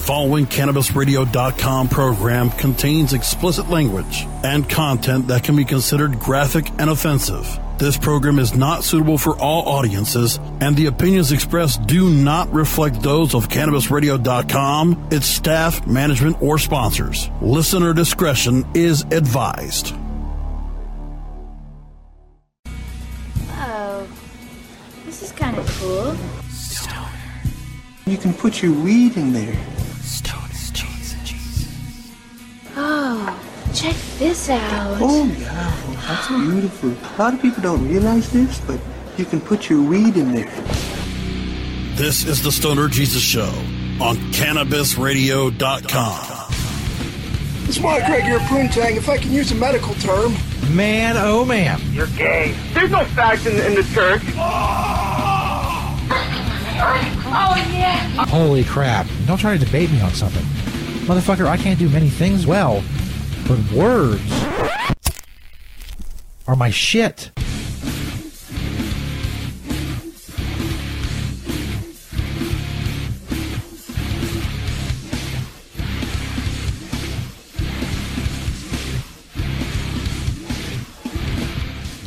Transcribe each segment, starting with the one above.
following CannabisRadio.com program contains explicit language and content that can be considered graphic and offensive. This program is not suitable for all audiences, and the opinions expressed do not reflect those of CannabisRadio.com, its staff, management, or sponsors. Listener discretion is advised. Oh, this is kind of cool. You can put your weed in there. Oh, check this out. Oh, yeah. That's beautiful. A lot of people don't realize this, but you can put your weed in there. This is the Stoner Jesus Show on CannabisRadio.com. It's my regular poontang, if I can use a medical term. Man, oh man. You're gay. There's no fags in, in the church. Oh, Oh, yeah. Holy crap. Don't try to debate me on something. Motherfucker, I can't do many things well, but words are my shit.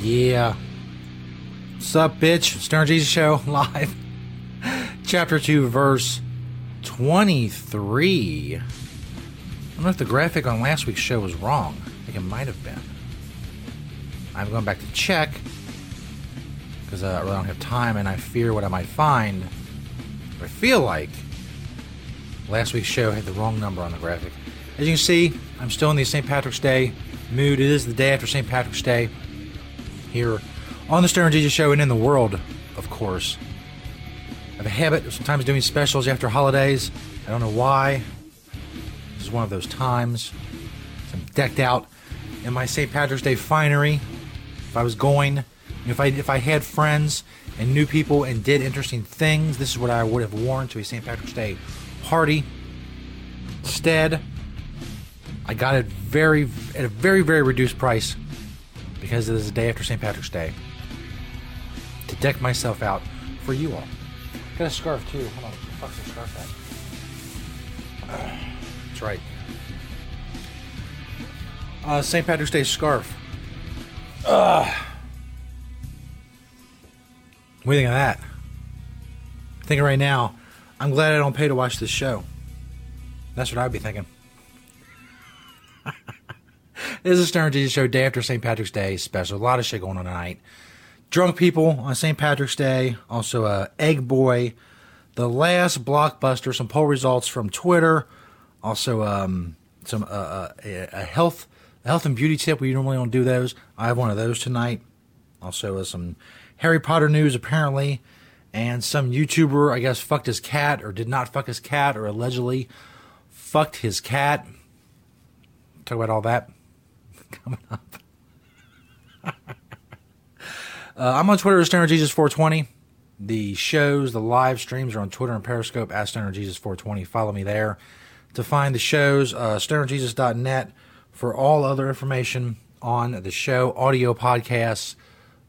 Yeah. What's up, bitch? Stoner Jesus Show live. Chapter 2, verse 23. I don't know if the graphic on last week's show was wrong. I think it might have been. I'm going back to check because uh, I really don't have time and I fear what I might find. I feel like last week's show had the wrong number on the graphic. As you can see, I'm still in the St. Patrick's Day mood. It is the day after St. Patrick's Day here on the Stoner Jesus Show and in the world, of course. Have a habit of sometimes doing specials after holidays. I don't know why. This is one of those times. I'm decked out in my St. Patrick's Day finery. If I was going, if I if I had friends and knew people and did interesting things, this is what I would have worn to a St. Patrick's Day party. Instead, I got it very at a very very reduced price because it is the day after St. Patrick's Day to deck myself out for you all. Got a scarf too. Hold on, fuck's a scarf at? That's right. Uh, St. Patrick's Day scarf. Ugh. What do you think of that? thinking right now, I'm glad I don't pay to watch this show. That's what I'd be thinking. this is a Stoner Jesus Show day after St. Patrick's Day special. A lot of shit going on tonight. Drunk people on St. Patrick's Day. Also, uh, Egg Boy. The last blockbuster. Some poll results from Twitter. Also, um, some uh, uh, a, a health a health and beauty tip. We normally don't do those. I have one of those tonight. Also, uh, some Harry Potter news apparently, and some YouTuber I guess fucked his cat or did not fuck his cat or allegedly fucked his cat. Talk about all that coming up. Uh, I'm on Twitter as Stoner Jesus 420. The shows, the live streams are on Twitter and Periscope at Stoner Jesus 420. Follow me there to find the shows. Uh, StonerJesus.net for all other information on the show, audio podcasts,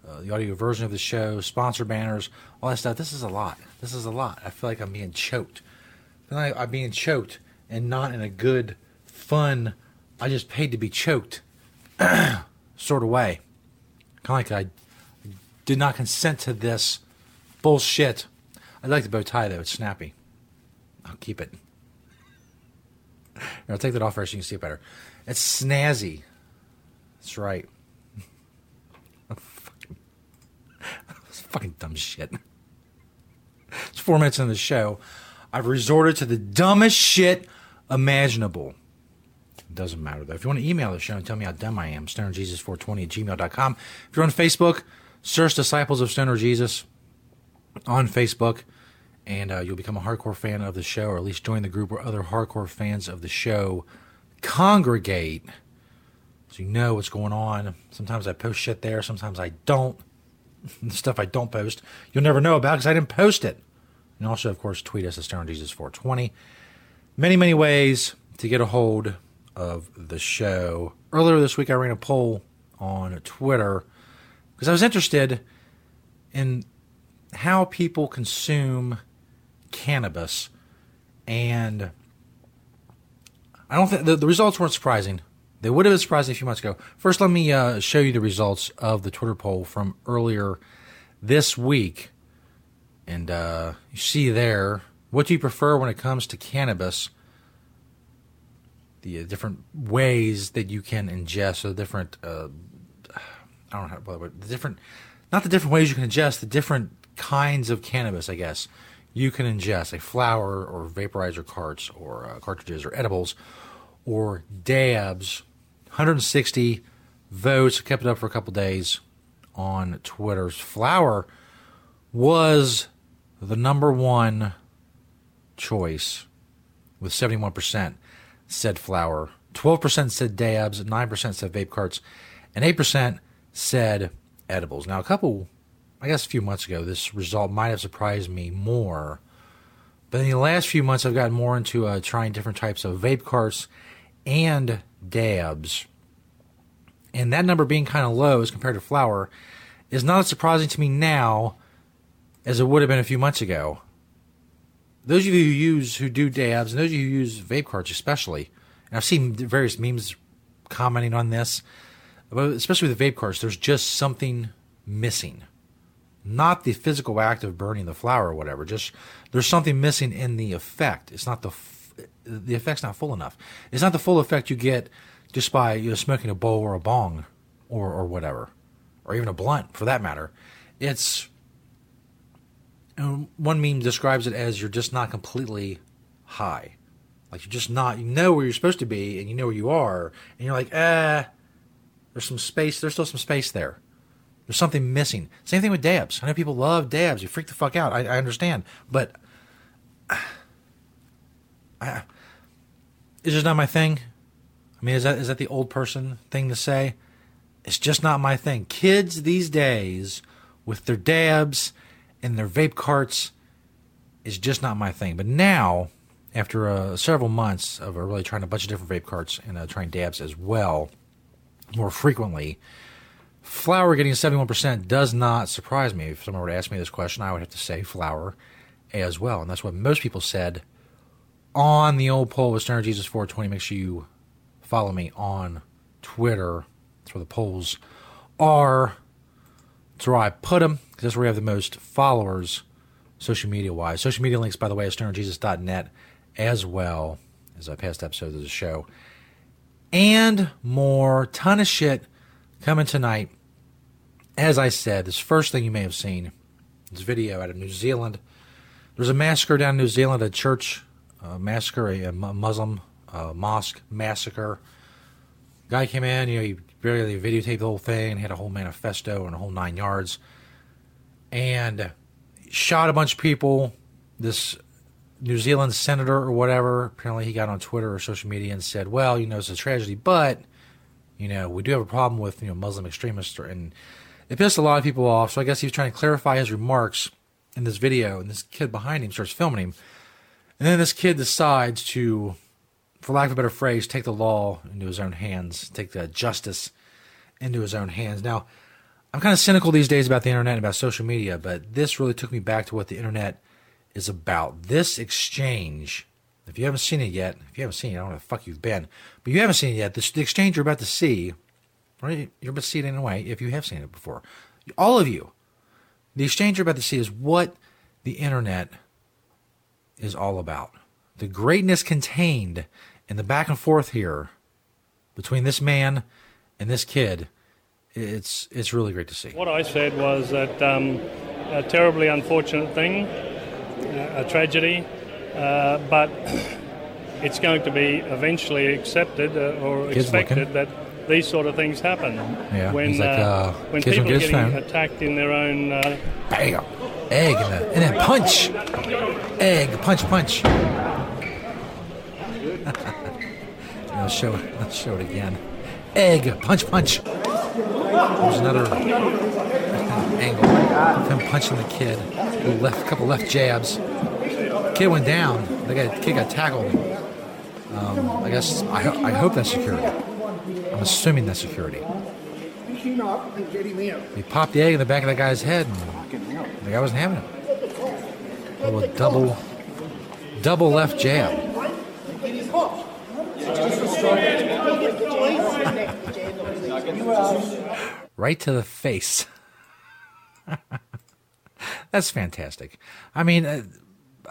uh, the audio version of the show, sponsor banners, all that stuff. This is a lot. This is a lot. I feel like I'm being choked. I feel like I'm being choked and not in a good, fun, I just paid to be choked sort of way. Kind of like I did not consent to this bullshit. I like the bow tie though; it's snappy. I'll keep it. I'll take that off first so you can see it better. It's snazzy. That's right. fucking, fucking dumb shit. It's four minutes into the show. I've resorted to the dumbest shit imaginable. It doesn't matter though. If you want to email the show and tell me how dumb I am, stonerjesus420 at gmail.com. If you're on Facebook, search Disciples of Stoner Jesus on Facebook, and uh, you'll become a hardcore fan of the show, or at least join the group where other hardcore fans of the show congregate. So you know what's going on. Sometimes I post shit there, sometimes I don't. the stuff I don't post, you'll never know about because I didn't post it. And also, of course, tweet us at Stoner Jesus 420 Many, many ways to get a hold of the show. Earlier this week, I ran a poll on Twitter because I was interested in how people consume cannabis and I don't think the, the results weren't surprising. They would have been surprising a few months ago. First, let me uh, show you the results of the Twitter poll from earlier this week. And uh, you see there, what do you prefer when it comes to cannabis? The uh, different ways that you can ingest, the different, uh, I don't know how, but the different, not the different ways you can ingest, the different kinds of cannabis, I guess, you can ingest a flower or vaporizer carts or uh, cartridges or edibles or dabs. 160 votes, kept it up for a couple days on Twitter's flower was the number one choice with 71% said flower, 12% said dabs, 9% said vape carts, and 8% said edibles. Now, a couple, I guess a few months ago, this result might have surprised me more. But in the last few months, I've gotten more into uh, trying different types of vape carts and dabs. And that number being kind of low as compared to flower is not as surprising to me now as it would have been a few months ago. Those of you who use who do dabs, and those of you who use vape carts especially, and I've seen various memes commenting on this, but especially with the vape carts, there's just something missing. Not the physical act of burning the flower or whatever. Just there's something missing in the effect. It's not the f- the effect's not full enough. It's not the full effect you get just by you know, smoking a bowl or a bong or or whatever, or even a blunt for that matter. It's and one meme describes it as you're just not completely high. Like you're just not, you know where you're supposed to be and you know where you are, and you're like, ah, there's some space, there's still some space there. There's something missing. Same thing with dabs. I know people love dabs. You freak the fuck out. I, I understand. But I, it's just not my thing. I mean, is that is that the old person thing to say? It's just not my thing. Kids these days with their dabs and their vape carts is just not my thing. But now, after uh, several months of uh, really trying a bunch of different vape carts and uh, trying dabs as well, more frequently, flower getting 71% does not surprise me. If someone were to ask me this question, I would have to say flower as well. And that's what most people said on the old poll with Stoner Jesus 420. Make sure you follow me on Twitter. That's where the polls are. That's where I put them that's where we have the most followers social media wise. Social media links, by the way, is stonerjesus.net as well as a past episodes of the show. And more. Ton of shit coming tonight. As I said, this first thing you may have seen, this video out of New Zealand. There's a massacre down in New Zealand, a church uh, massacre, a, a Muslim uh, mosque massacre. Guy came in, you know, he barely videotaped the whole thing, had a whole manifesto and a whole nine yards, and shot a bunch of people. This New Zealand senator or whatever, apparently he got on Twitter or social media and said, "Well, you know, it's a tragedy, but you know, we do have a problem with you know Muslim extremists," and it pissed a lot of people off. So I guess he was trying to clarify his remarks in this video, and this kid behind him starts filming him, and then this kid decides to for lack of a better phrase, take the law into his own hands, take the justice into his own hands. Now, I'm kind of cynical these days about the internet and about social media, but this really took me back to what the internet is about. This exchange, if you haven't seen it yet, if you haven't seen it, I don't know where the fuck you've been, but you haven't seen it yet, this, the exchange you're about to see, right? You're about to see it in a way if you have seen it before. All of you, the exchange you're about to see is what the internet is all about. The greatness contained in the back and forth here between this man and this kid, it's it's really great to see. What I said was that um, a terribly unfortunate thing, a tragedy, uh, but it's going to be eventually accepted uh, or Kids expected looking. that these sort of things happen. Yeah, when like, uh, when people are getting phone. attacked in their own. Uh, Bam! Egg and, the, and then punch. Egg, punch, punch. I'll show it. Let's show it again. Egg, punch, punch. There's another angle of him punching the kid. Left a couple left jabs. Kid went down. The guy, kid got tackled. Um, I guess I, I hope that's security. I'm assuming that's security. He popped the egg in the back of that guy's head, and the guy wasn't having it. A little double, double left jab. right to the face. That's fantastic. I mean, uh,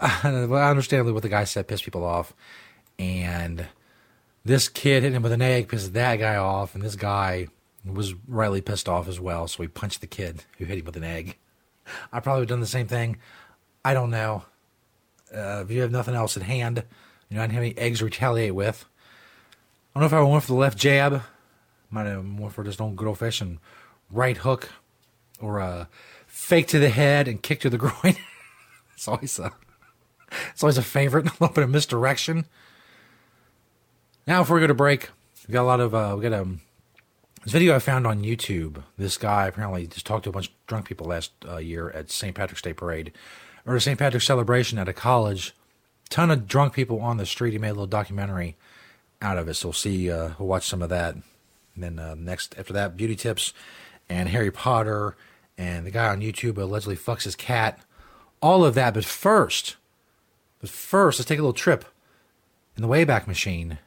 understandably, what the guy said pissed people off, and this kid hit him with an egg pissed that guy off, and this guy was rightly pissed off as well. So he punched the kid who hit him with an egg. I probably would have done the same thing. I don't know. Uh, if you have nothing else at hand, you know, I didn't have any eggs to retaliate with. I don't know if I went for the left jab. Might have went for just old good old fashioned right hook or a fake to the head and kick to the groin. it's always a, it's always a favorite. A little bit of misdirection. Now, before we go to break, we got a lot of uh, we got um, this video I found on YouTube. This guy apparently just talked to a bunch of drunk people last uh, year at St. Patrick's Day parade or a St. Patrick's celebration at a college. Ton of drunk people on the street. He made a little documentary out of it. So we'll see. Uh, we'll watch some of that. And then uh, next after that, beauty tips and Harry Potter and the guy on YouTube allegedly fucks his cat. All of that. But first, but first, let's take a little trip in the Wayback Machine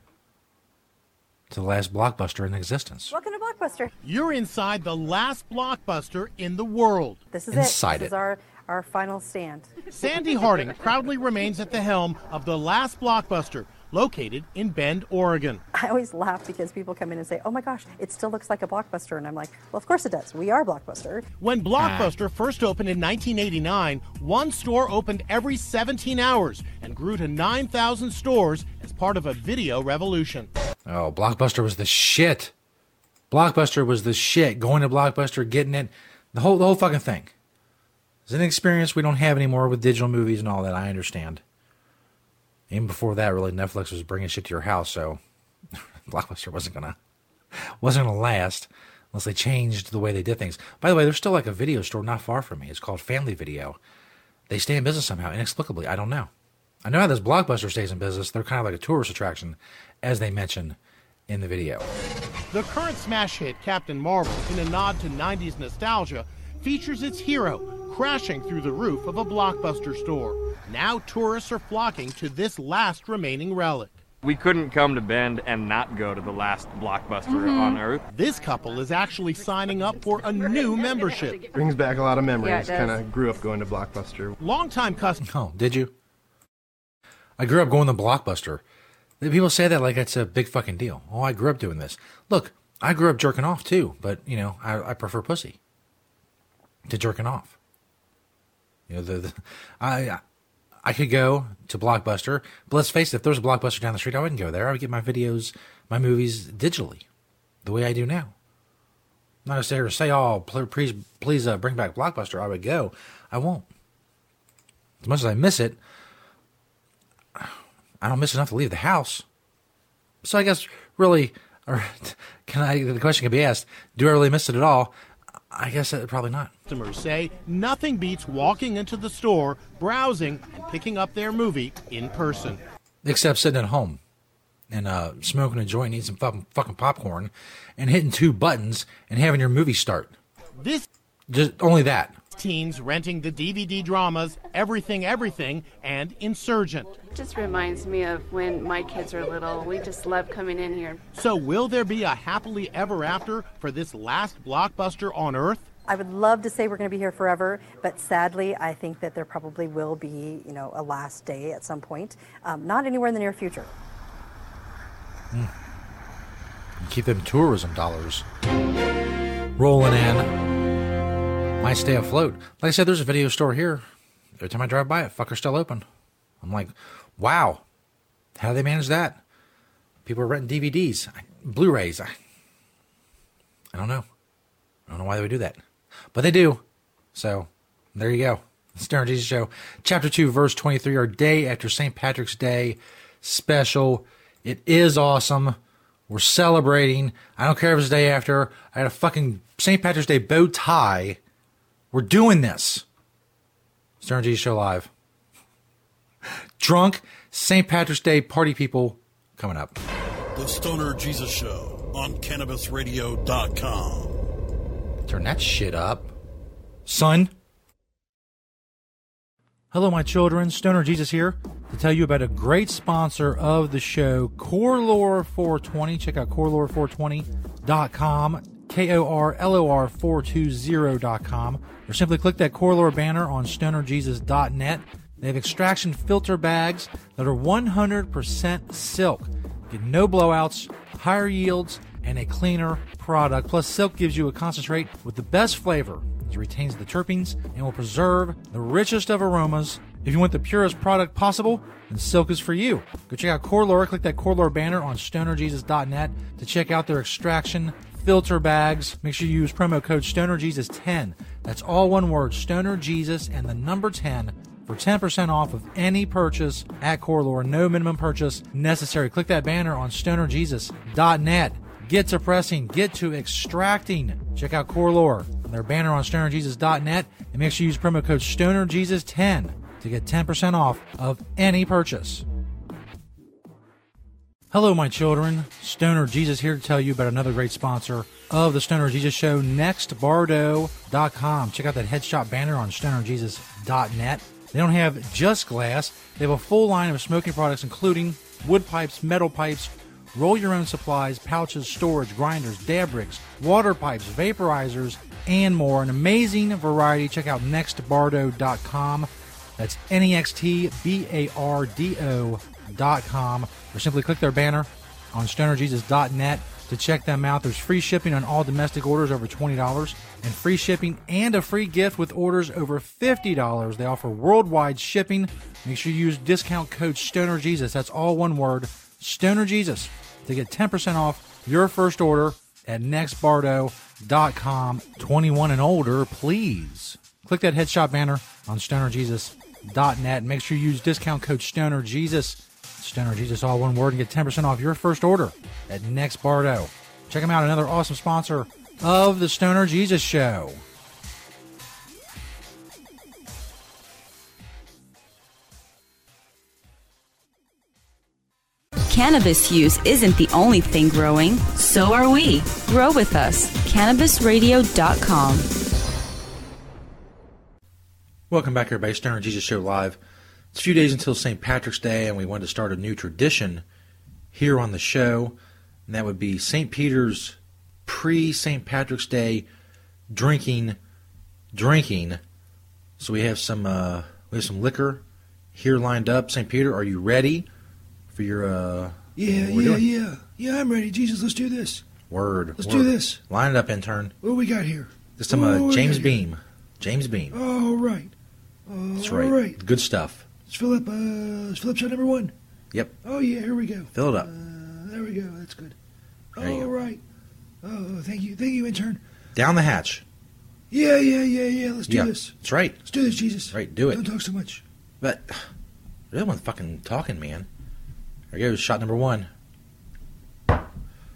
to the last blockbuster in existence. Welcome to Blockbuster. You're inside the last blockbuster in the world. This is Inside it. This it. is our, our final stand. Sandy Harding proudly remains at the helm of the last blockbuster, located in Bend, Oregon. I always laugh because people come in and say, oh my gosh, it still looks like a Blockbuster. And I'm like, well, of course it does. We are Blockbuster. When Blockbuster first opened in 1989, one store opened every 17 hours and grew to 9,000 stores as part of a video revolution. Oh, Blockbuster was the shit. Blockbuster was the shit. Going to Blockbuster, getting it, the whole the whole fucking thing. It's an experience we don't have anymore with digital movies and all that. I understand. Even before that, really, Netflix was bringing shit to your house, so Blockbuster wasn't gonna wasn't gonna last unless they changed the way they did things. By the way, there's still like a video store not far from me. It's called Family Video. They stay in business somehow, inexplicably. I don't know. I know how this Blockbuster stays in business. They're kind of like a tourist attraction, as they mention in the video. The current smash hit, Captain Marvel, in a nod to 90s nostalgia, features its hero crashing through the roof of a blockbuster store. Now tourists are flocking to this last remaining relic. We couldn't come to Bend and not go to the last blockbuster mm-hmm. on Earth. This couple is actually signing up for a new membership. Brings back a lot of memories. Yeah, kind of grew up going to Blockbuster. Longtime customer Oh, did you? I grew up going to Blockbuster. People say that like it's a big fucking deal. Oh, I grew up doing this. Look, I grew up jerking off too, but you know, I, I prefer pussy to jerking off. You know, the, the I I could go to Blockbuster, but let's face it, if there was a Blockbuster down the street, I wouldn't go there. I would get my videos, my movies digitally, the way I do now. I'm not sit say, "Oh, please, please, uh, bring back Blockbuster." I would go. I won't. As much as I miss it, I don't miss enough to leave the house. So I guess really, or can I? The question can be asked: Do I really miss it at all? I guess uh, probably not. Customers say nothing beats walking into the store, browsing, and picking up their movie in person. except sitting at home and uh, smoking a joint, eating some fucking, fucking popcorn, and hitting two buttons and having your movie start. This Just only that. Teens renting the DVD dramas Everything Everything and Insurgent. It just reminds me of when my kids were little. We just love coming in here. So will there be a happily ever after for this last blockbuster on earth? I would love to say we're going to be here forever, but sadly, I think that there probably will be, you know, a last day at some point. Um, not anywhere in the near future. Keep them tourism dollars rolling in. Might stay afloat. Like I said, there's a video store here. Every time I drive by it, fucker's still open. I'm like, wow, how do they manage that? People are renting DVDs, Blu-rays. I, I don't know. I don't know why they would do that, but they do. So there you go. Stoner Jesus Show, chapter two, verse twenty-three. Our day after St. Patrick's Day special. It is awesome. We're celebrating. I don't care if it's the day after. I had a fucking St. Patrick's Day bow tie. We're doing this. Stoner Jesus Show live. Drunk St. Patrick's Day party people coming up. The Stoner Jesus Show on CannabisRadio.com. Turn that shit up. Son. Hello, my children. Stoner Jesus here to tell you about a great sponsor of the show, Korlor 420. Check out korlor420.com. K O R L O R 420.com, or simply click that Korlor banner on stonerjesus.net. They have extraction filter bags that are 100% silk. Get no blowouts, higher yields, and a cleaner product. Plus, silk gives you a concentrate with the best flavor. It retains the terpenes and will preserve the richest of aromas. If you want the purest product possible, then silk is for you. Go check out Korlor. Click that Korlor banner on stonerjesus.net to check out their extraction filter bags. Make sure you use promo code StonerJesus10. That's all one word, Stoner Jesus and the number 10 for 10% off of any purchase at Korlor. No minimum purchase necessary. Click that banner on stonerjesus.net. Get to pressing, get to extracting. Check out Korlor, their banner on stonerjesus.net, and make sure you use promo code StonerJesus10 to get 10% off of any purchase. Hello, my children. Stoner Jesus here to tell you about another great sponsor of the Stoner Jesus Show, nextbardo.com. Check out that headshot banner on stonerjesus.net. They don't have just glass, they have a full line of smoking products, including wood pipes, metal pipes, roll your own supplies, pouches, storage, grinders, dab rigs, water pipes, vaporizers, and more. An amazing variety. Check out nextbardo.com. That's N E X T B A R D O.com. Or simply click their banner on stonerjesus.net to check them out. There's free shipping on all domestic orders over $20 and free shipping and a free gift with orders over $50. They offer worldwide shipping. Make sure you use discount code StonerJesus. That's all one word, StonerJesus, to get 10% off your first order at nextbardo.com. 21 and older, please. Click that headshot banner on stonerjesus.net. Make sure you use discount code StonerJesus. Stoner Jesus, all one word, and get 10% off your first order at Next Bardo. Check them out, another awesome sponsor of the Stoner Jesus Show. Cannabis use isn't the only thing growing, so are we. Grow with us. CannabisRadio.com. Welcome back, everybody. Stoner Jesus Show Live. It's a few days until St. Patrick's Day, and we wanted to start a new tradition here on the show, and that would be St. Peter's pre St. Patrick's Day drinking, drinking. So we have some uh, we have some liquor here lined up. St. Peter, are you ready for your? Uh, Yeah, yeah, doing? yeah. Yeah, I'm ready. Jesus, let's do this. Word. Let's word. do this. Line it up, intern. What do we got here? This time, uh, James? Beam. James Beam. All right. All That's right. right. Good stuff. Let's fill up. Uh, let's fill up shot number one. Yep. Oh yeah, here we go. Fill it up. Uh, there we go. That's good. There you All go. right. Oh, thank you, thank you, intern. Down the hatch. Yeah, yeah, yeah, yeah. Let's do yeah. this. That's right. Let's do this, Jesus. Right. Do it. Don't talk so much. But the other one's fucking talking, man. There goes shot number one.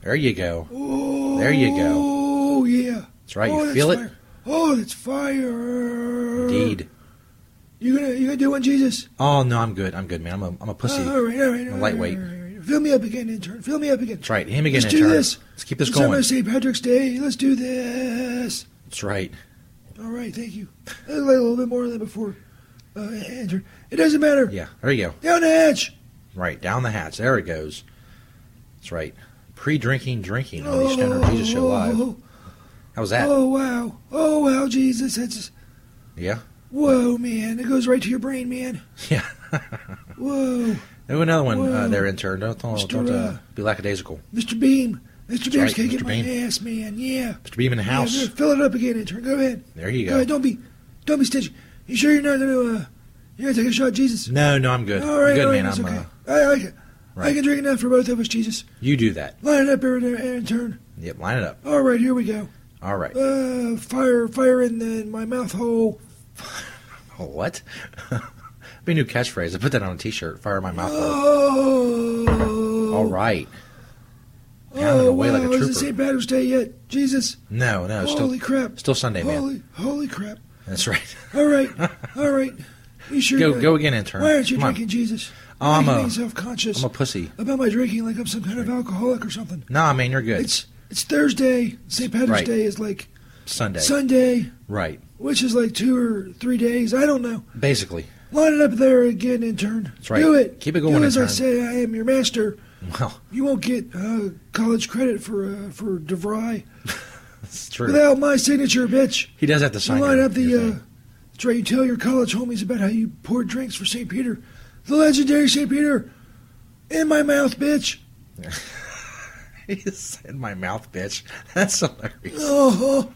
There you go. Oh, There you go. Oh yeah. That's right. Oh, you that's feel it? Oh, that's fire. Indeed. You gonna you gonna do one, Jesus? Oh no, I'm good. I'm good, man. I'm a I'm a pussy. all right, all right, all right, lightweight. all right, all right. Fill me up again, intern. Fill me up again. That's right. Him again, Let's do this. Let's keep this It's going. almost St. Patrick's Day. Let's do this. That's right. All right, thank you. I'd like a little bit more than before. Uh, intern. It doesn't matter. Yeah. There you go. Down the hatch. Right down the hatch. There it goes. That's right. Pre-drinking, drinking on the Stoner Jesus Show live. Oh, How was that? Oh wow. Oh wow, Jesus. That's Yeah. Whoa, man. It goes right to your brain, man. Yeah. Whoa, Oh, another one uh, Whoa. there, intern. Don't don't, don't uh, uh, be lackadaisical. Mr. Beam. Mr. Beam's right, kicking Mr. my Beam. ass, man. Yeah. Mr. Beam in the house. Yeah, fill it up again, intern. Go ahead. There you Go go. ahead. Don't be, don't be stingy. You sure you're not gonna, uh, you're gonna take a shot, Jesus? No, no, I'm good. All right, I'm good, all right, man. I'm. okay. Uh, I, I, can, I can drink enough for both of us, Jesus. you do that. Line it up, intern. Yep. Line it up. All right, here we go. All right. Uh, fire, fire in, the, in my mouth hole. What? Be a new catchphrase. I put that on a T-shirt. Fire my mouth. Oh. All right. Pounding Oh, away wow. like a Is it. St. Patrick's Day yet? Jesus. No, no. Still, Holy crap. Still Sunday, man. Holy, holy crap. That's right. All right. All right. You sure? Go- go again, intern. Why aren't you Come on. drinking, Jesus? Oh, I'm a- self-conscious I'm a pussy. about my drinking like I'm some kind of alcoholic or something. Nah, man, you're good. It's it's Thursday. St. Patrick's Right. Day is like Sunday. Sunday, Right. which is like two or three days. I don't know. Basically. Line it up there again, intern. That's right. Do it. Keep it going, Do as I say. I am your master. Well, You won't get uh, college credit for uh, for DeVry. It's true. Without my signature, bitch. He does have to You sign line up the. Uh, that's right. You tell your college homies about how you poured drinks for St. Peter, the legendary St. Peter, in my mouth, bitch. In my mouth, bitch. That's hilarious. Oh,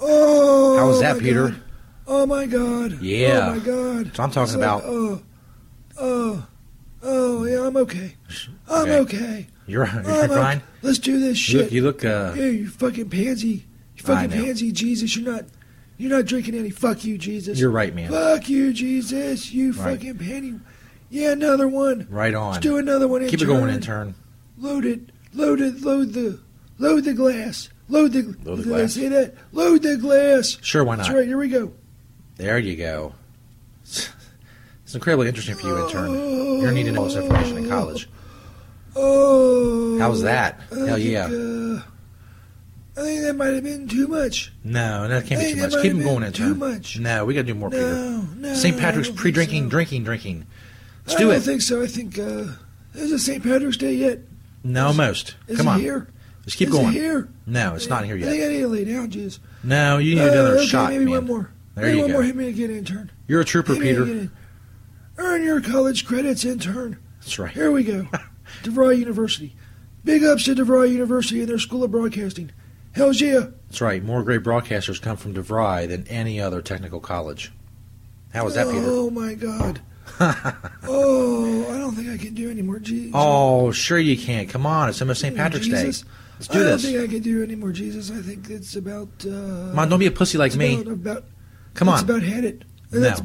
oh. How was that, my Peter? God. Oh my God. Yeah. Oh my God. What I'm talking about. oh, oh, oh. Yeah, I'm okay. I'm Okay. okay. You're, I'm you're okay. fine. Let's do this You shit. look, you look uh, Yeah, you fucking pansy. You fucking pansy, Jesus. You're not. You're not drinking any. Fuck you, Jesus. You're right, man. Fuck you, Jesus. You Right. fucking panty. Yeah, another one. right on. Let's do another one. Keep it going, intern. Load it. Load it. Load the. Load the glass. Load the. Load the did I glass. say that? Load the glass. Sure, why not? That's right. Here we go. There you go. It's incredibly interesting for you, intern. You're gonna need to know this information in college. Oh. How's that? I Hell think, yeah. uh, I think that might have been too much. No, that can't be Hey, too that much. Keep have him going, been intern. too much. No, we gotta do more, No, Peter. no, St. I Patrick's don't think pre-drinking, so. drinking, drinking. Let's I do don't it. think so. I think uh, is it St. Patrick's Day yet? No, most. Is Come on. here? Just keep Is going. Here? No, it's not here I think yet. I need to lay down, Jesus. No, you need Uh, another okay, shot, maybe man. one more. There maybe you one go. more. Hit me again, intern. You're a trooper, Hit me Peter. Earn your college credits, intern. That's right. Here we go. DeVry University. Big ups to DeVry University and their School of Broadcasting. Hell's yeah. That's right. More great broadcasters come from DeVry than any other technical college. How was that, Peter? Oh my God. oh, I don't think I can do any more. Jesus. Oh, sure you can. Come on, it's almost St. Patrick's Jesus. Day. Let's do I do don't think I can do any more, Jesus. I think it's about. Uh, Come on, don't be a pussy like it's me. About, about, Come that's on. about had it. No. That's,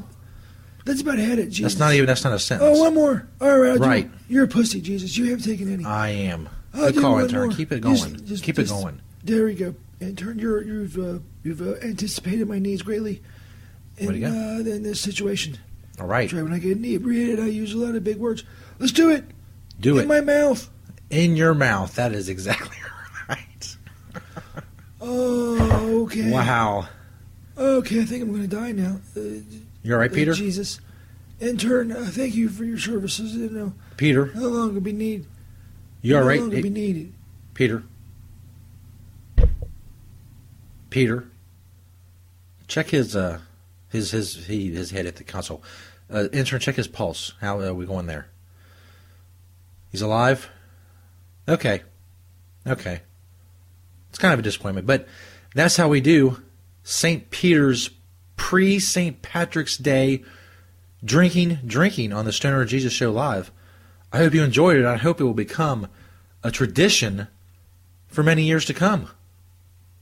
that's about had it, Jesus. That's not even. That's not a sentence. Oh, one more. All right, I'll Right. You're a pussy, Jesus. You haven't taken any. I am. I'll Good do call, intern. more. Keep it going. just- Keep just- it going. There we go. Intern, you're, you've uh, you've uh, anticipated my needs greatly in, What do you got? uh, in this situation. All right. Right. When I get inebriated, I use a lot of big words. Let's do it. Do in it. In my mouth. In your mouth. That is exactly right. Oh, okay. Wow. Okay, I think I'm going to die now. Uh, You all right, uh, Peter? Jesus. Intern, uh, thank you for your services. You know, Peter, no longer be need. you all no right? longer Hey, be needed. Peter. Peter. Check his uh his his he his head at the console. Uh, intern, check his pulse. How are we going there? He's alive. Okay. Okay. It's kind of a disappointment, but that's how we do St. Peter's pre St. Patrick's Day drinking, drinking on the Stoner Jesus Show live. I hope you enjoyed it. I hope it will become a tradition for many years to come.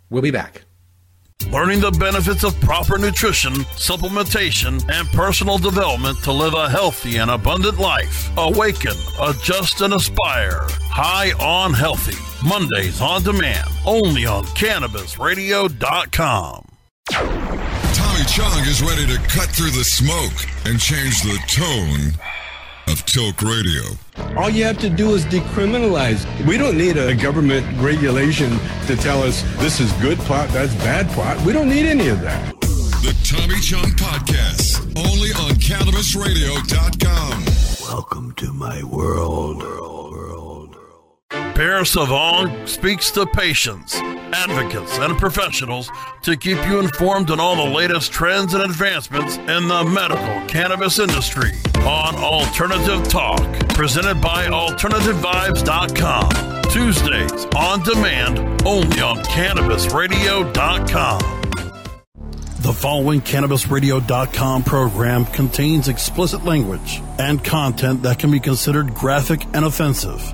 We'll be back. Learning the benefits of proper nutrition, supplementation, and personal development to live a healthy and abundant life. Awaken, adjust, and aspire. High on Healthy. Mondays on demand. Only on CannabisRadio.com. Tommy Chong is ready to cut through the smoke and change the tone of Tilk Radio. All you have to do is decriminalize. We don't need a government regulation to tell us this is good pot, that's bad pot. We don't need any of that. The Tommy Chong Podcast, only on CannabisRadio.com. Welcome to my world. Pierre Savon speaks to patients, advocates, and professionals to keep you informed on all the latest trends and advancements in the medical cannabis industry on Alternative Talk, presented by AlternativeVibes.com. Tuesdays on demand only on CannabisRadio.com. The following CannabisRadio.com program contains explicit language and content that can be considered graphic and offensive.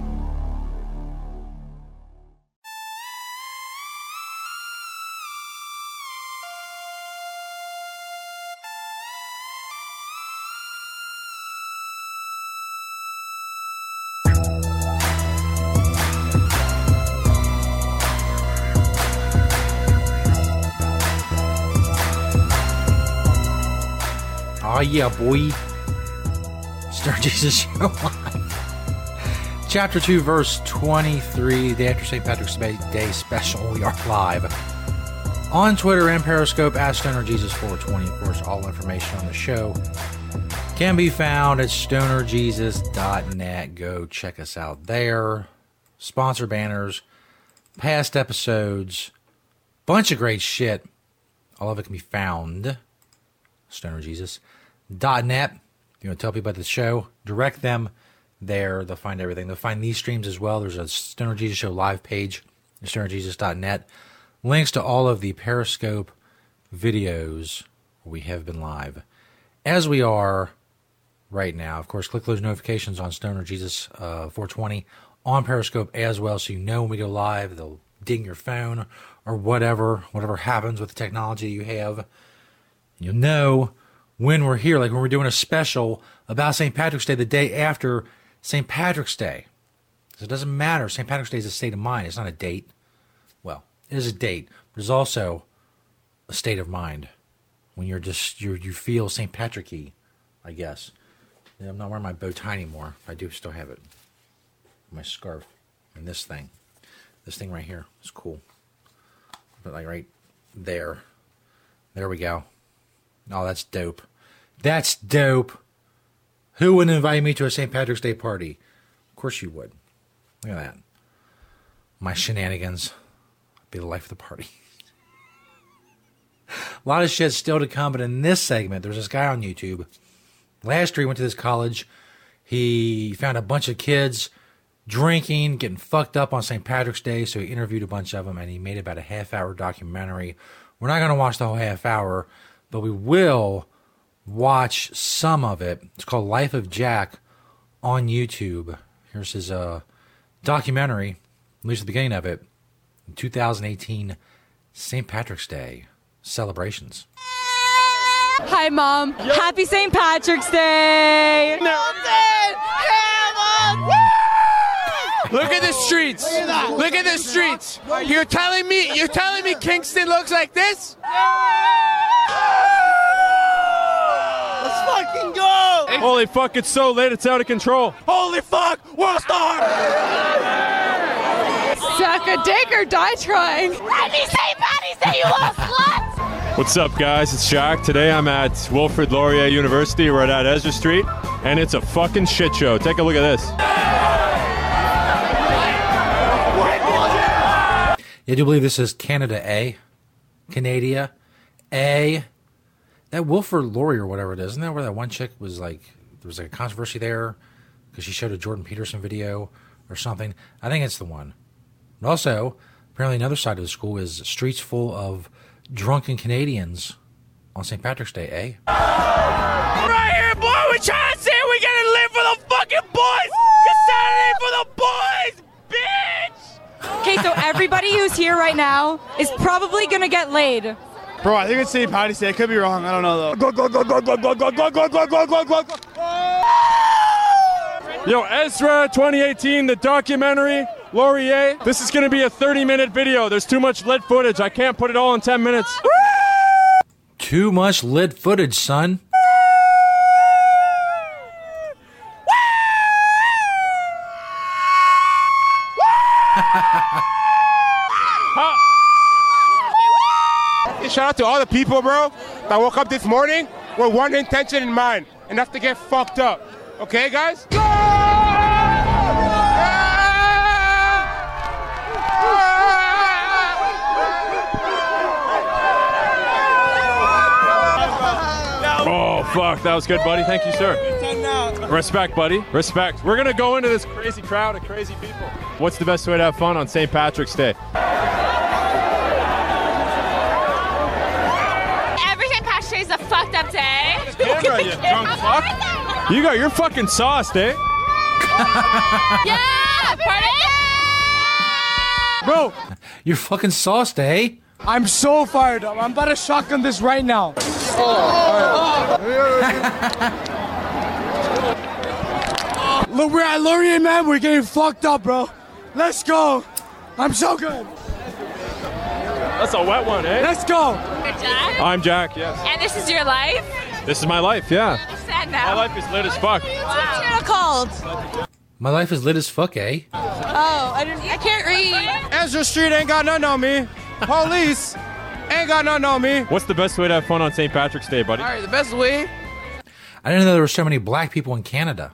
Yeah, boy. Stoner Jesus Show. Chapter 2, verse 23, the after St. Patrick's Day special. We are live. On Twitter and Periscope, Ask Stoner Jesus 420. Of course, all information on the show can be found at stonerjesus.net. Go check us out there. Sponsor banners, past episodes, bunch of great shit. All of it can be found stonerjesus.net. If you want to tell people about the show, direct them there. They'll find everything. They'll find these streams as well. There's a Stoner Jesus Show live page stonerjesus.net. Links to all of the Periscope videos we have been live. As we are right now, of course, click those notifications on Stoner Jesus uh, 420 on Periscope as well so you know when we go live. They'll ding your phone or whatever, whatever happens with the technology you have. You'll know when we're here, like when we're doing a special about St. Patrick's Day the day after St. Patrick's Day. So it doesn't matter. St. Patrick's Day is a state of mind. It's not a date. Well, it is a date, but it's also a state of mind when you're just you you feel St. Patricky, I guess. Yeah, I'm not wearing my bow tie anymore. I do still have it. My scarf and this thing, this thing right here is cool. But like right there, there we go. Oh, that's dope. That's dope. Who wouldn't invite me to a St. Patrick's Day party? Of course you would. Look at that. My shenanigans. Be the life of the party. a lot of shit still to come, but in this segment, there's this guy on YouTube. Last year, he went to this college. He found a bunch of kids drinking, getting fucked up on St. Patrick's Day, so he interviewed a bunch of them and he made about a half hour documentary. We're not going to watch the whole half hour, but we will watch some of it. It's called Life of Jack on YouTube. Here's his uh, documentary, at least the beginning of it, 2018 St. Patrick's Day celebrations. Hi, Mom. Happy St. Patrick's Day. Look at the streets. Look at the streets. You're telling me you're telling me Kingston looks like this? Let's fucking go! Holy fuck, it's so late, it's out of control. Holy fuck! World star! Suck a dick or die trying. Happy St. Patty's Day, you little slut! What's up, guys? It's Jack. Today I'm at Wilfrid Laurier University. We're at Ezra Street, and it's a fucking shit show. Take a look at this. Yeah, I do believe this is Canada A. Canada A. That Wilford Laurier or whatever it is. Isn't that where that one chick was like, there was like a controversy there because she showed a Jordan Peterson video or something? I think it's the one. But also, apparently another side of the school is streets full of drunken Canadians on St. Patrick's Day, eh? Right here, boy, we're trying to say we gotta live for the fucking boys! Cause Saturday for the boys, bitch! Okay, so everybody who's here right now is probably gonna get laid. Bro, I think it's St. Patty's Day. I could be wrong. I don't know though. Go go go go go go go go go go go go go go. Yo, Ezra 2018, the documentary, Laurier. This is going to be a 30 minute video. There's too much lit footage. I can't put it all in 10 minutes. Too much lit footage, son. Shout out to all the people, bro, that woke up this morning with one intention in mind, and that's to get fucked up. Okay, guys? Oh, fuck. That was good, buddy. Thank you, sir. Respect, buddy. Respect. We're going to go into this crazy crowd of crazy people. What's the best way to have fun on St. Patrick's Day? Up day. camera, you drunk fuck. You got your fucking sauce, eh? yeah, party! Bro, You're fucking sauced, eh? I'm so fired up. I'm about to shotgun this right now. Look, we're at Laurier, man. We're getting fucked up, bro. Let's go. I'm so good. That's a wet one, eh? Let's go. You're Jack? I'm Jack, yes. And this is your life? This is my life, yeah. Sad now. My life is lit as fuck. What's your channel called? My life is lit as fuck, eh? Oh, I didn't. I can't read. Ezra Street ain't got nothing on me. Police Ain't got nothing on me. What's the best way to have fun on St. Patrick's Day, buddy? All right, the best way. I didn't know there were so many black people in Canada.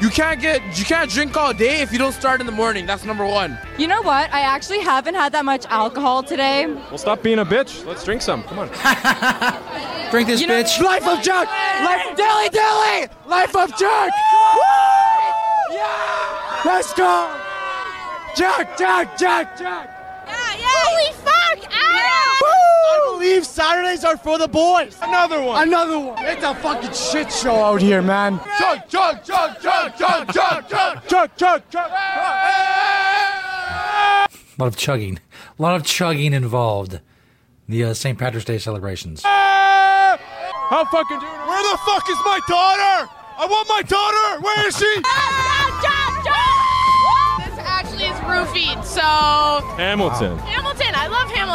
You can't get you can't drink all day if you don't start in the morning. That's number one. You know what? I actually haven't had that much alcohol today. Well, stop being a bitch. Let's drink some. Come on. Drink this, You know- bitch. Life of Jack! Life of Dilly Dilly! Life of Jack! Yeah! Let's go! Jack, Jack, Jack, Jack! Holy fuck! Ow! I believe Saturdays are for the boys. Another one. Another one. It's a fucking shit show out here, man. Chug, chug, chug, chug, chug, chug, chug, chug, chug, chug. A lot of chugging. A lot of chugging involved. The uh, St. Patrick's Day celebrations. How fucking do Where the fuck is my daughter? I want my daughter. Where is she? This actually is roofied, so. Hamilton. Hamilton, I love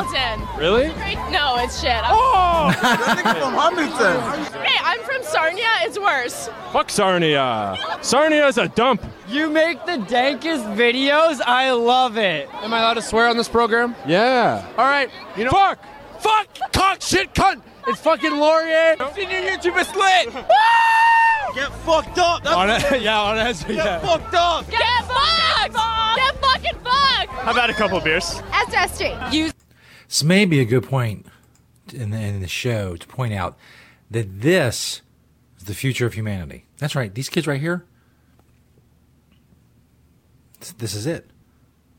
Hamilton. Really? No, it's shit. Oh! I think from Hamilton. Hey, I'm from Sarnia. It's worse. Fuck Sarnia. Sarnia's a dump. You make the dankest videos. I love it. Am I allowed to swear on this program? Yeah. All right. You know. Fuck. Fuck. Cock. Shit. Cunt. It's fucking Laurier. Seen your YouTube is lit. Get fucked up. That's On it, yeah, on it. Get Yeah. fucked up. Get fucked. Get fucking fucked. I've had a couple beers. SS Street. You This may be a good point in the, in the show to point out that this is the future of humanity. That's right. These kids right here, this- this is it.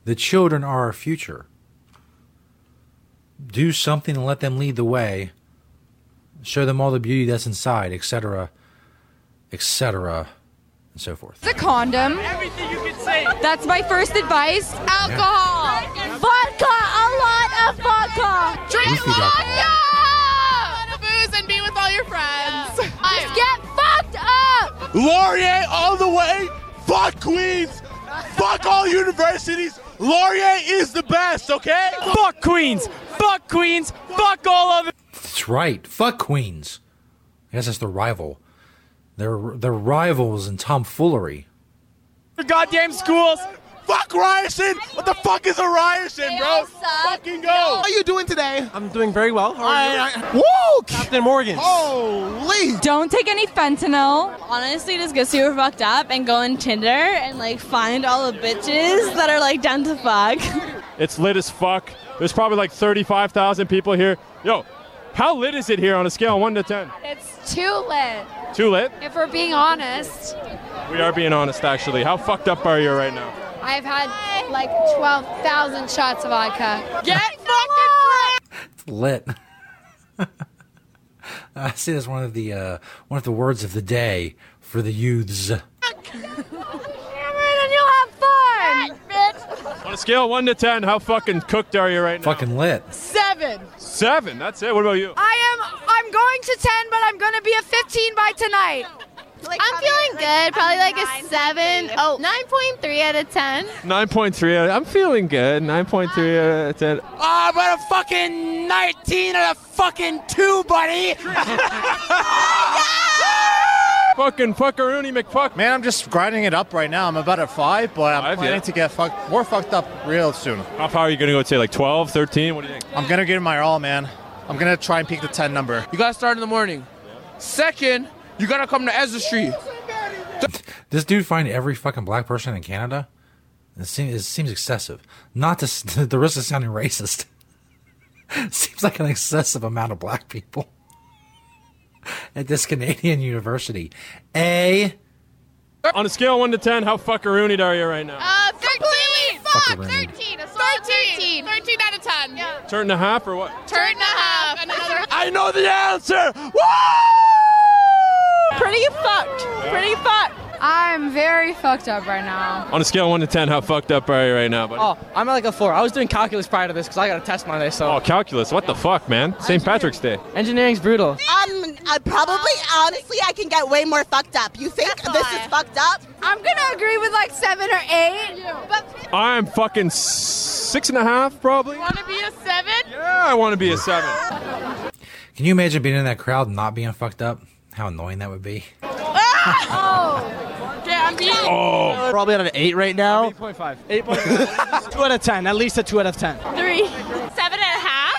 The children are our future. Do something and let them lead the way. Show them all the beauty that's inside, etc., etc., and so forth. the condom. Everything you can say. That's my first advice. Alcohol. Vodka! A lot of vodka! Drink Roofie alcohol. vodka. Booze and be with all your friends. Just get fucked up! Laurier all the way. Fuck Queens. Fuck all universities. Laurier is the best, okay? Fuck Queens. Fuck Queens. Fuck all of it. That's right. Fuck Queens. I guess that's the rival. They're, they're rivals in tomfoolery. The goddamn schools. Fuck Ryerson. What the fuck is a Ryerson, bro? Fucking go. How are you doing today? I'm doing very well. How are you? Woo! Captain Morgan. Holy. Don't take any fentanyl. Honestly, just get super fucked up and go on Tinder and like find all the bitches that are like down to fuck. It's lit as fuck. There's probably like 35,000 people here. Yo, how lit is it here on a scale of 1 to 10? It's too lit. Too lit? If we're being honest, We are being honest, actually. How fucked up are you right now? I've had like 12,000 shots of vodka. Get fucking lit! It's lit. I see that's one of the uh, one of the words of the day for the youths. Cameron, and you'll have fun! bitch! On a scale of 1 to 10, how fucking cooked are you right now? Fucking lit. Seven. Seven. That's it. What about you? I am. I'm going to ten, but I'm going to be a fifteen by tonight. I'm feeling good. Probably like a seven. Oh, 9.3 out of 10. 9.3. I'm feeling good. 9.3 out of 10. Ah, but a fucking 19 and a fucking 2, buddy. Fucking fuckaroony McFuck. Man, I'm just grinding it up right now. I'm about at five, but I'm Five, planning yeah. to get fucked, more fucked up real soon. How far are you going to go? Say like 12, 13? What do you think? I'm gonna give it my all, man. I'm gonna try and peak the 10 number. You gotta start in the morning. Second, you gotta come to Ezra Street. This dude find every fucking black person in Canada. It seems, it seems excessive. Not to the risk of sounding racist. seems like an excessive amount of black people at this Canadian university. A On a scale of 1 to 10, how fuckaroonied are you right now? Uh, 13. Fuck. Fuckaroony. 13. A solid 13. 13 out of 10. Yeah. Turn and a half or what? Turn and a half. Another. I know the answer. Woo! Pretty fucked. Pretty fucked. I'm very fucked up right now. On a scale of 1 to 10, how fucked up are you right now, buddy? Oh, I'm at like a 4. I was doing calculus prior to this because I got a test Monday, so. Oh, calculus. What the fuck, man? St. Patrick's Day. Engineering's brutal. Um, uh, probably, honestly, I can get way more fucked up. You think this is fucked up? I'm gonna agree with like seven or eight. But I'm fucking six and a half, probably. Want to be a seven? Yeah, I want to be a seven. Can you imagine being in that crowd and not being fucked up? How annoying that would be. Oh. Okay, I'm being. Oh. Probably at an 8 right now. 8.5. 8.5. 2 out of 10. At least a 2 out of 10. Three. Seven and a half?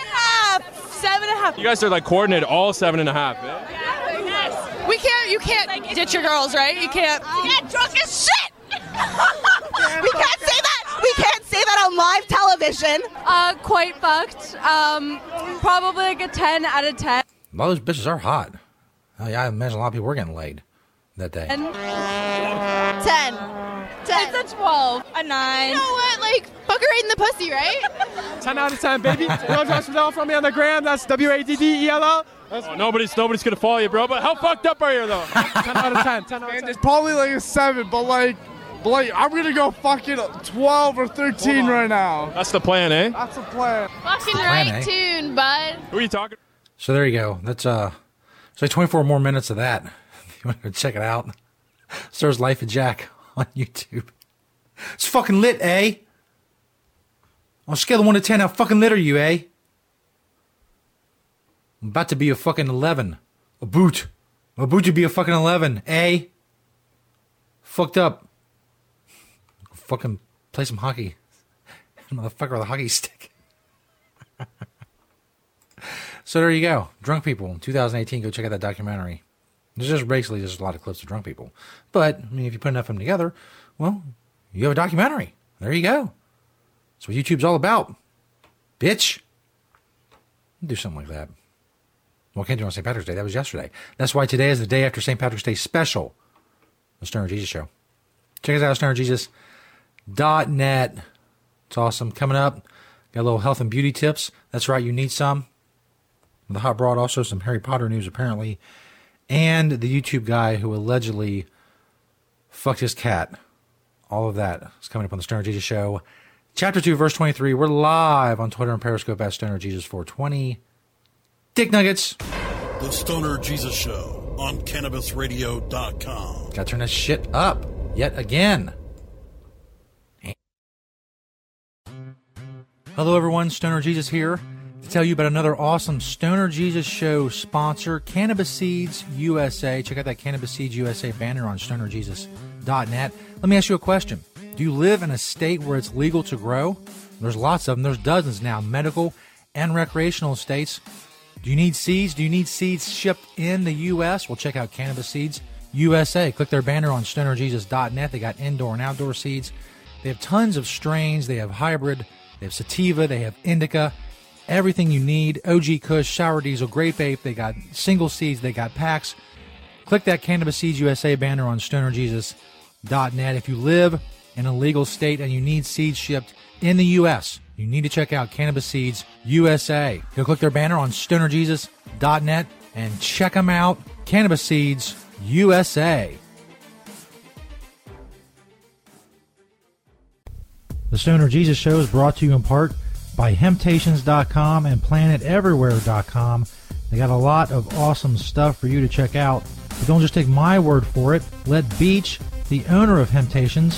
half. You guys are like coordinated all seven and a half. eh? We can't. You can't ditch your girls, right? You can't. Get drunk as shit. we can't say that. We can't say that on live television. Uh, quite fucked. Um, probably like a ten out of ten. A lot of those bitches are hot. Oh yeah, I imagine a lot of people were getting laid that day. And ten. Ten. It's a twelve. A nine. You know what? Like, fuck her right in the pussy, right? 10 out of 10, baby. you want to Fidel from me on the gram? That's W A D D E L L. Oh, nobody's nobody's gonna follow you, bro. But how fucked up are you though? 10 out of 10. 10 out of 10. It's probably like a 7, but like, but like I'm going to go fucking 12 or 13 right now. That's the plan, eh? That's the plan. Fucking Plan, right eh? tune, bud. Who are you talking? So there you go. That's uh, like 24 more minutes of that. If you want to check it out, Sir's Life of Jack on YouTube. It's fucking lit, eh? On a scale of one to ten, how fucking lit are you, eh? I'm about to be a fucking eleven. A boot. I'm about to be a fucking eleven, eh? Fucked up. Fucking play some hockey. Motherfucker with a hockey stick. So there you go. Drunk people, 2018. Go check out that documentary. There's just basically just a lot of clips of drunk people. But I mean, if you put enough of them together, well, you have a documentary. There you go. That's what YouTube's all about. Bitch. Do something like that. Well, I can't do it on St. Patrick's Day. That was yesterday. That's why today is the day after St. Patrick's Day special. The Stoner Jesus Show. Check us out, stonerjesus.net. It's awesome. Coming up, got a little health and beauty tips. That's right, you need some. The hot broad, also some Harry Potter news, apparently. And the YouTube guy who allegedly fucked his cat. All of that is coming up on the Stoner Jesus Show. Chapter 2, verse 23. We're live on Twitter and Periscope at Stoner Jesus 420. Dick Nuggets. The Stoner Jesus Show on CannabisRadio.com. Gotta turn that shit up yet again. Hello, everyone. Stoner Jesus here to tell you about another awesome Stoner Jesus Show sponsor, Cannabis Seeds USA. Check out that Cannabis Seeds USA banner on stonerjesus.net. Let me ask you a question. Do you live in a state where it's legal to grow? There's lots of them. There's dozens now, medical and recreational states. Do you need seeds? Do you need seeds shipped in the U.S.? Well, check out Cannabis Seeds USA. Click their banner on stonerjesus.net. They got indoor and outdoor seeds. They have tons of strains. They have hybrid. They have sativa. They have indica. Everything you need. OG Kush, Sour Diesel, Grape Ape. They got single seeds. They got packs. Click that Cannabis Seeds USA banner on stonerjesus.net. If you live in a legal state and you need seeds shipped in the U.S., you need to check out Cannabis Seeds USA. Go click their banner on stonerjesus.net and check them out. Cannabis Seeds USA. The Stoner Jesus Show is brought to you in part by Hemptations.com and PlanetEverywhere.com. They got a lot of awesome stuff for you to check out. But don't just take my word for it. Let Beach, the owner of Hemptations,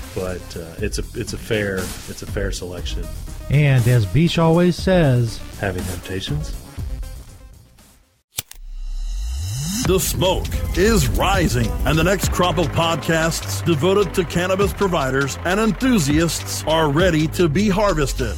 But uh, it's a it's a fair it's a fair selection. And as Beach always says, having temptations. The smoke is rising, and the next crop of podcasts devoted to cannabis providers and enthusiasts are ready to be harvested.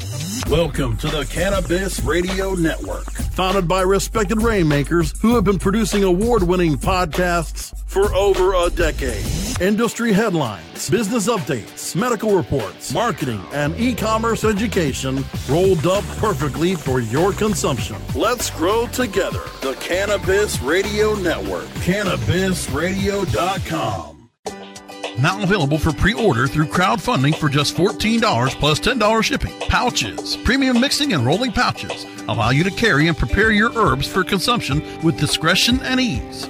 Welcome to the Cannabis Radio Network, founded by respected rainmakers who have been producing award winning podcasts for over a decade. Industry headlines, business updates, medical reports, marketing, and e commerce education rolled up perfectly for your consumption. Let's grow together. The Cannabis Radio Network. CannabisRadio.com. Now available for pre-order through crowdfunding for just $14 plus $10 shipping. Pouchz, premium mixing and rolling pouches allow you to carry and prepare your herbs for consumption with discretion and ease.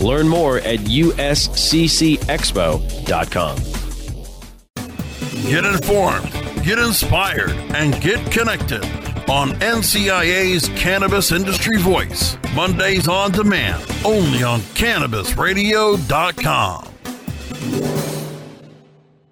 Learn more at usccexpo.com. Get informed, get inspired, and get connected on NCIA's Cannabis Industry Voice. Mondays on demand, only on CannabisRadio.com.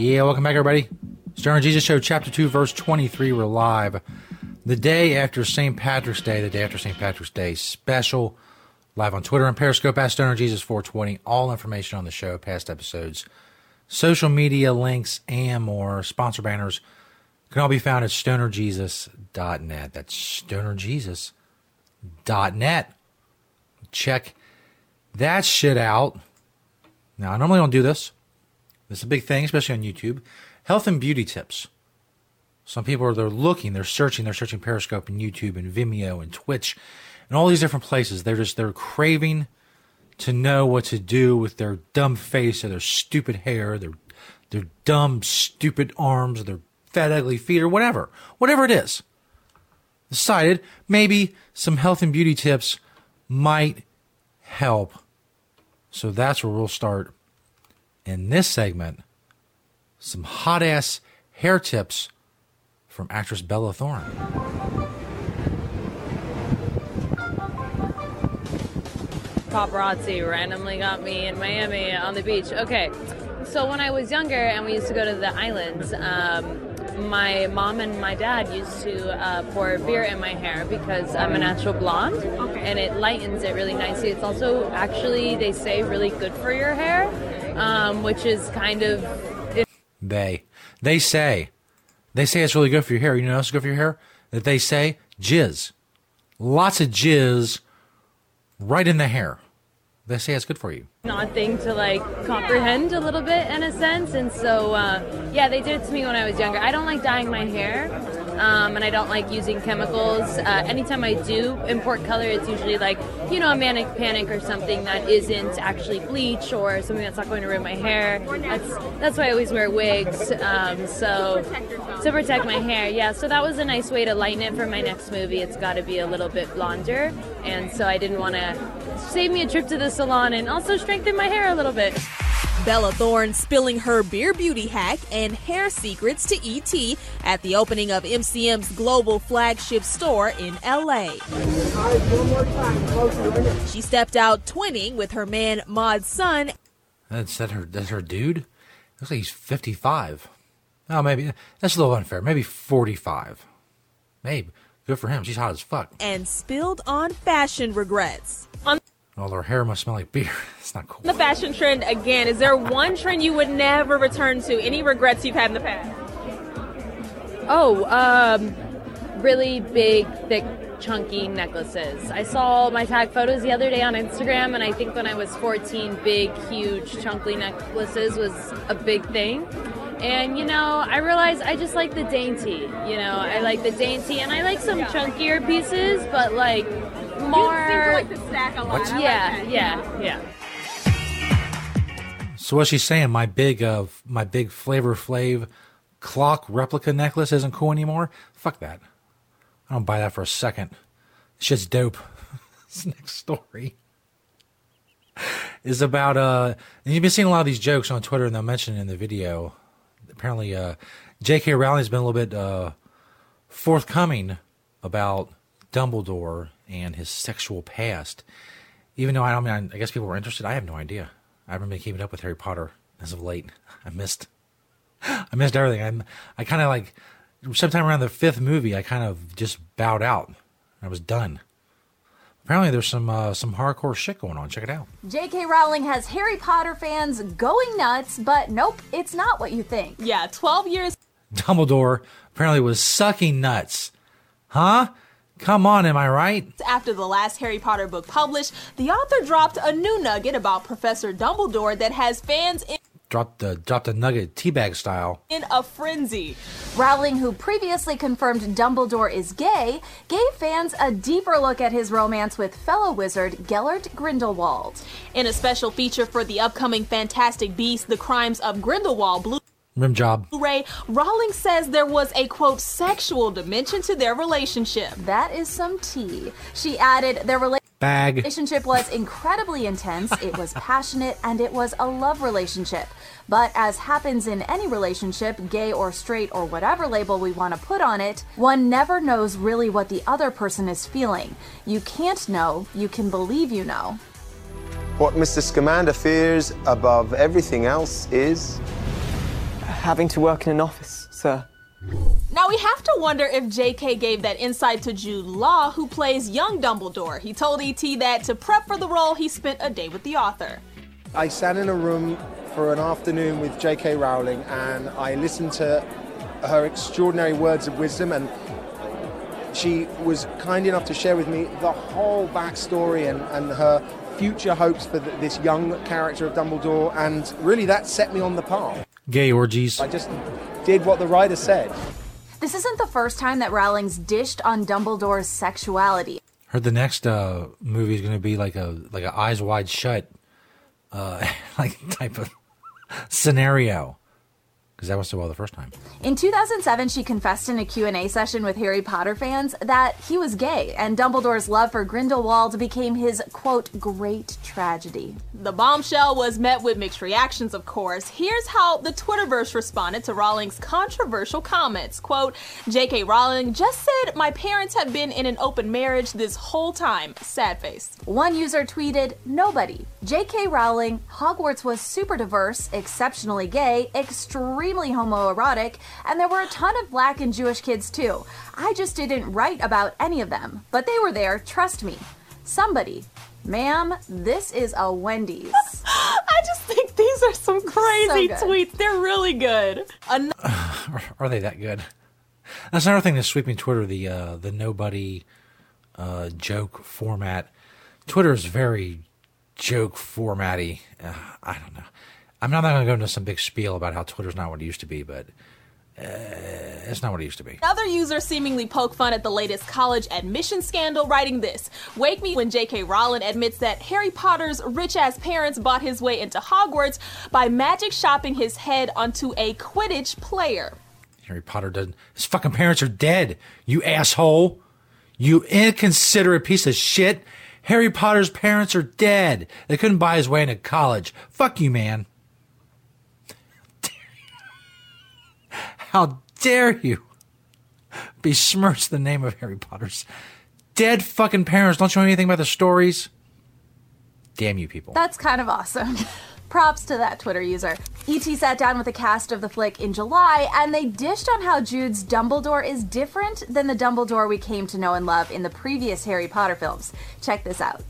Yeah, welcome back, everybody. Stoner Jesus Show, Chapter 2, Verse 23. We're live the day after St. Patrick's Day, the day after St. Patrick's Day special. Live on Twitter and Periscope at Stoner Jesus 420. All information on the show, past episodes, social media links, and more. Sponsor banners can all be found at stonerjesus.net. That's stonerjesus.net. Check that shit out. Now, I normally don't do this. Is a big thing, especially on YouTube. Health and beauty tips. Some people are they're looking, they're searching, they're searching Periscope and YouTube and Vimeo and Twitch and all these different places. They're just they're craving to know what to do with their dumb face or their stupid hair, their their dumb, stupid arms, their fat, ugly feet, or whatever. Whatever it is. Decided maybe some health and beauty tips might help. So that's where we'll start in this segment some hot ass hair tips from actress Bella Thorne. paparazzi randomly got me in Miami on the beach. Okay, so when I was younger and we used to go to the islands, um, my mom and my dad used to uh, pour beer in my hair because I'm a natural blonde and it lightens it really nicely. It's also actually, they say, really good for your hair, um, which is kind of. They. They say. They say it's really good for your hair. You know it's good for your hair? That they say jizz. Lots of jizz right in the hair. They say it's good for you. Odd thing to like comprehend a little bit in a sense, and so uh, yeah, they did it to me when I was younger. I don't like dyeing my hair, um, and I don't like using chemicals. Uh, anytime I do import color, it's usually like you know a manic panic or something that isn't actually bleach or something that's not going to ruin my hair. That's that's why I always wear wigs. Um, so to protect my hair, yeah. So that was a nice way to lighten it for my next movie. It's got to be a little bit blonder, and so I didn't want to save me a trip to the salon and also strengthen my hair a little bit. Bella Thorne spilling her beer beauty hack and hair secrets to ET at the opening of MCM's global flagship store in LA. She stepped out twinning with her man Mod Sun. That's that her that's her dude? Looks like he's fifty five. Oh maybe that's a little unfair. Maybe forty five. Maybe. Good for him. She's hot as fuck. And spilled on fashion regrets. On All her hair must smell like beer. It's not cool. the fashion trend again, is there one trend you would never return to? Any regrets you've had in the past? Oh, um, really big, thick, chunky necklaces. I saw my tag photos the other day on Instagram, and I think when I was 14, big, huge, chunky necklaces was a big thing. And you know, I realized I just like the dainty. You know, I like the dainty, and I like some chunkier pieces, but like more. like to stack a lot. Yeah, yeah, yeah. So what she's saying, my big uh my big flavor flav clock replica necklace isn't cool anymore? Fuck that. I don't buy that for a second. Shit's dope. this next story is about uh and you've been seeing a lot of these jokes on Twitter and they'll mention it in the video. Apparently uh J.K. Rowling's been a little bit uh forthcoming about Dumbledore and his sexual past. Even though I don't mean I guess people were interested, I have no idea. I haven't been keeping up with Harry Potter as of late. I missed I missed everything. I'm I kind of like sometime around the fifth movie, I kind of just bowed out. I was done. Apparently, there's some uh, some hardcore shit going on. Check it out. J.K. Rowling has Harry Potter fans going nuts, but nope, it's not what you think. Yeah, 12 years Dumbledore apparently was sucking nuts. Huh? Come on, am I right? after the last Harry Potter book published, the author dropped a new nugget about Professor Dumbledore that has fans in, Dropped the dropped the nugget teabag style. in a frenzy. Rowling, who previously confirmed Dumbledore is gay, gave fans a deeper look at his romance with fellow wizard Gellert Grindelwald. In a special feature for the upcoming Fantastic Beasts: The Crimes of Grindelwald Blue. Rim job. Ray, Rowling says there was a quote sexual dimension to their relationship. That is some tea. She added their rela- Bag. relationship was incredibly intense, it was passionate, and it was a love relationship. But as happens in any relationship, gay or straight or whatever label we want to put on it, one never knows really what the other person is feeling. You can't know, you can believe you know. What Mr. Scamander fears above everything else is. Having to work in an office, sir. Now we have to wonder if JK gave that insight to Jude Law, who plays young Dumbledore. He told ET that to prep for the role, he spent a day with the author. I sat in a room for an afternoon with J.K. Rowling and I listened to her extraordinary words of wisdom and she was kind enough to share with me the whole backstory and, and her future hopes for th- this young character of Dumbledore and really that set me on the path. Gay orgies. I just did what the writer said. This isn't the first time that Rowling's dished on Dumbledore's sexuality. Heard the next uh, movie is going to be like a like a eyes wide shut, uh, like type of scenario, because that went so well the first time. In 2007, she confessed in a Q&A session with Harry Potter fans that he was gay, and Dumbledore's love for Grindelwald became his, quote, great tragedy. The bombshell was met with mixed reactions, of course. Here's how the Twitterverse responded to Rowling's controversial comments. Quote, JK Rowling just said, My parents have been in an open marriage this whole time. Sad face. One user tweeted, Nobody. J.K. Rowling, Hogwarts was super diverse, exceptionally gay, extremely homoerotic, and there were a ton of black and Jewish kids too. I just didn't write about any of them, but they were there, trust me. Somebody. Ma'am, this is a Wendy's. I just think these are some crazy good. tweets. They're really good. An- Are, are they that good? That's another thing that's sweeping Twitter the uh, the nobody uh, joke format. Twitter is very joke formatty. Uh, I don't know. I'm not going to go into some big spiel about how Twitter's not what it used to be, but uh, it's not what it used to be. Another user seemingly poke fun at the latest college admission scandal, writing this Wake me when J.K. Rowling admits that Harry Potter's rich ass parents bought his way into Hogwarts by magic shopping his head onto a Quidditch player. Harry Potter doesn't. His fucking parents are dead. You asshole. You inconsiderate piece of shit. Harry Potter's parents are dead. They couldn't buy his way into college. Fuck you, man. How dare you besmirch the name of Harry Potter's dead fucking parents? Don't you know anything about the stories? Damn you people. That's kind of awesome. Props to that Twitter user. ET sat down with the cast of the flick in July, and they dished on how Jude's Dumbledore is different than the Dumbledore we came to know and love in the previous Harry Potter films. Check this out.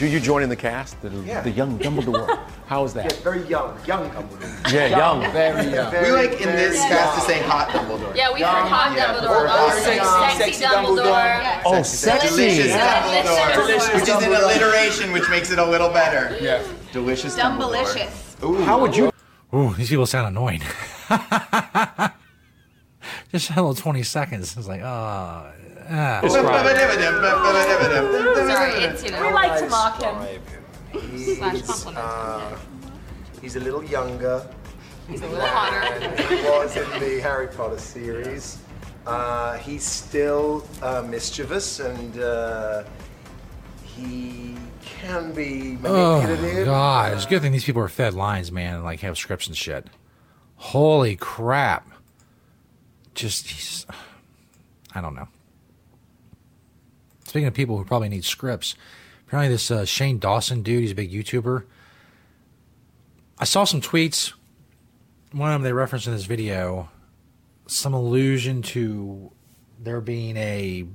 Jude, you joining the cast, the, Yeah. the young Dumbledore. How is that? Yeah, very young, young Dumbledore. Yeah, young. Very young. We like in this cast to say hot Dumbledore. Yeah, we've heard hot Yeah. Dumbledore, Or sexy, young, sexy Dumbledore. Oh, sexy. Delicious Yeah. Dumbledore. Delicious which is an alliteration, which makes it a little better. Yeah. Delicious Dumbledore. Dumbalicious. Ooh. How would you? Ooh, these people sound annoying. Just a little 20 seconds. It's like, oh. Ah. Sorry, it's, you know. We like to mock him. He's, Slash compliment. uh, he's a little younger. He's a little hotter. he was in the Harry Potter series. Uh, he's still uh, mischievous and uh, he can be Oh, manipulative. God. It's a good thing these people are fed lines, man, and like have scripts and shit. Holy crap. Just, he's, I don't know. Speaking of people who probably need scripts, apparently this uh, Shane Dawson dude, he's a big YouTuber. I saw some tweets. One of them they referenced in this video, some allusion to there being a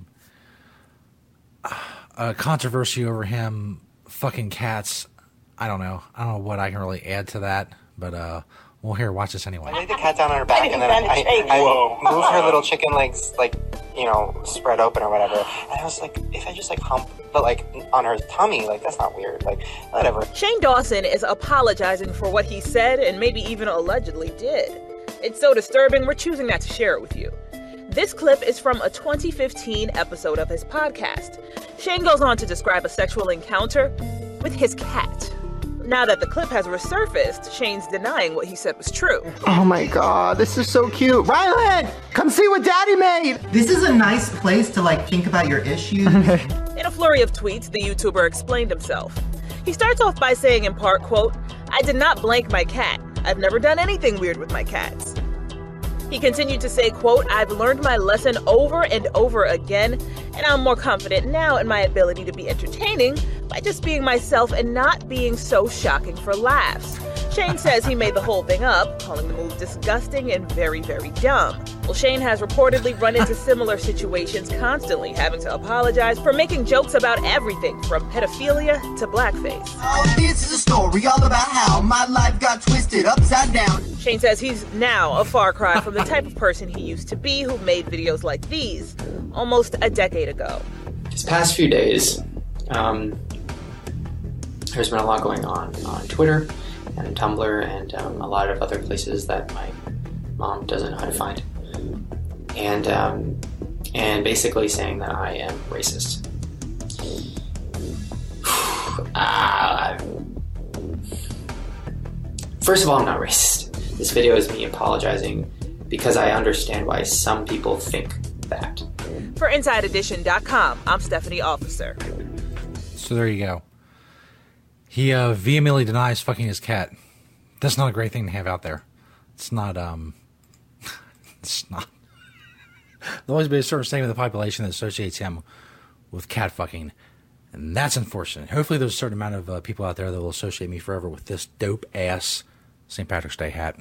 a controversy over him fucking cats. I don't know. I don't know what I can really add to that, but uh, well, here, watch this anyway. I laid the cat down on her back and then I, I, I moved her little chicken legs like you know spread open or whatever. And I was like, if I just like hump, but like on her tummy, like that's not weird. Like whatever. Shane Dawson is apologizing for what he said and maybe even allegedly did. It's so disturbing, we're choosing not to share it with you. This clip is from a 2015 episode of his podcast. Shane goes on to describe a sexual encounter with his cat. Now that the clip has resurfaced, Shane's denying what he said was true. Oh my god, this is so cute. Rylan, come see what daddy made. This is a nice place to like think about your issues. In a flurry of tweets, the YouTuber explained himself. He starts off by saying in part, quote, I did not blank my cat. I've never done anything weird with my cats. He continued to say, quote, I've learned my lesson over and over again, and I'm more confident now in my ability to be entertaining by just being myself and not being so shocking for laughs. Shane says he made the whole thing up, calling the move disgusting and very, very dumb. Well, Shane has reportedly run into similar situations constantly, having to apologize for making jokes about everything from pedophilia to blackface. Oh, this is a story all about how my life got twisted upside down. Shane says he's now a far cry from the type of person he used to be who made videos like these almost a decade ago. These past few days, um, there's been a lot going on on Twitter and Tumblr and um, a lot of other places that my mom doesn't know how to find. And um, and basically saying that I am racist. Ah, first of all, I'm not racist. This video is me apologizing because I understand why some people think that. For InsideEdition.com, I'm Stephanie Officer. So there you go. He uh, vehemently denies fucking his cat. That's not a great thing to have out there. It's not. Um, it's not. There'll always be a certain segment of the population that associates him with cat fucking, and that's unfortunate. Hopefully, there's a certain amount of uh, people out there that will associate me forever with this dope ass St. Patrick's Day hat.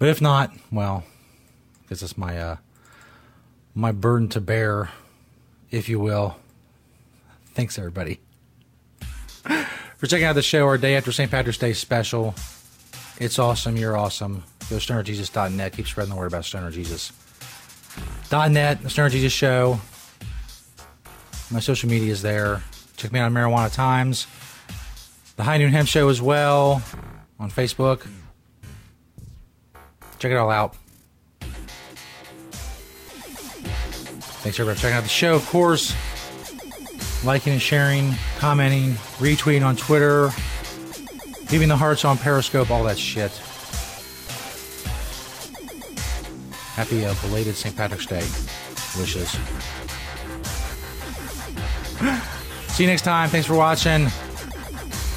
But if not, well, because it's my uh, my burden to bear, if you will. Thanks, everybody for checking out the show, our Day After St. Patrick's Day special. It's awesome. You're awesome. Go to stonerjesus.net. Keep spreading the word about Stoner Jesus. .net, the Stoner Jesus Show. My social media is there. Check me out on Marijuana Times. The High Noon Hemp Show as well on Facebook. Check it all out. Thanks everybody for checking out the show, of course liking and sharing, commenting, retweeting on Twitter, leaving the hearts on Periscope, all that shit. Happy uh, belated St. Patrick's Day wishes. See you next time. Thanks for watching.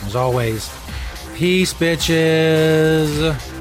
As always, peace, bitches.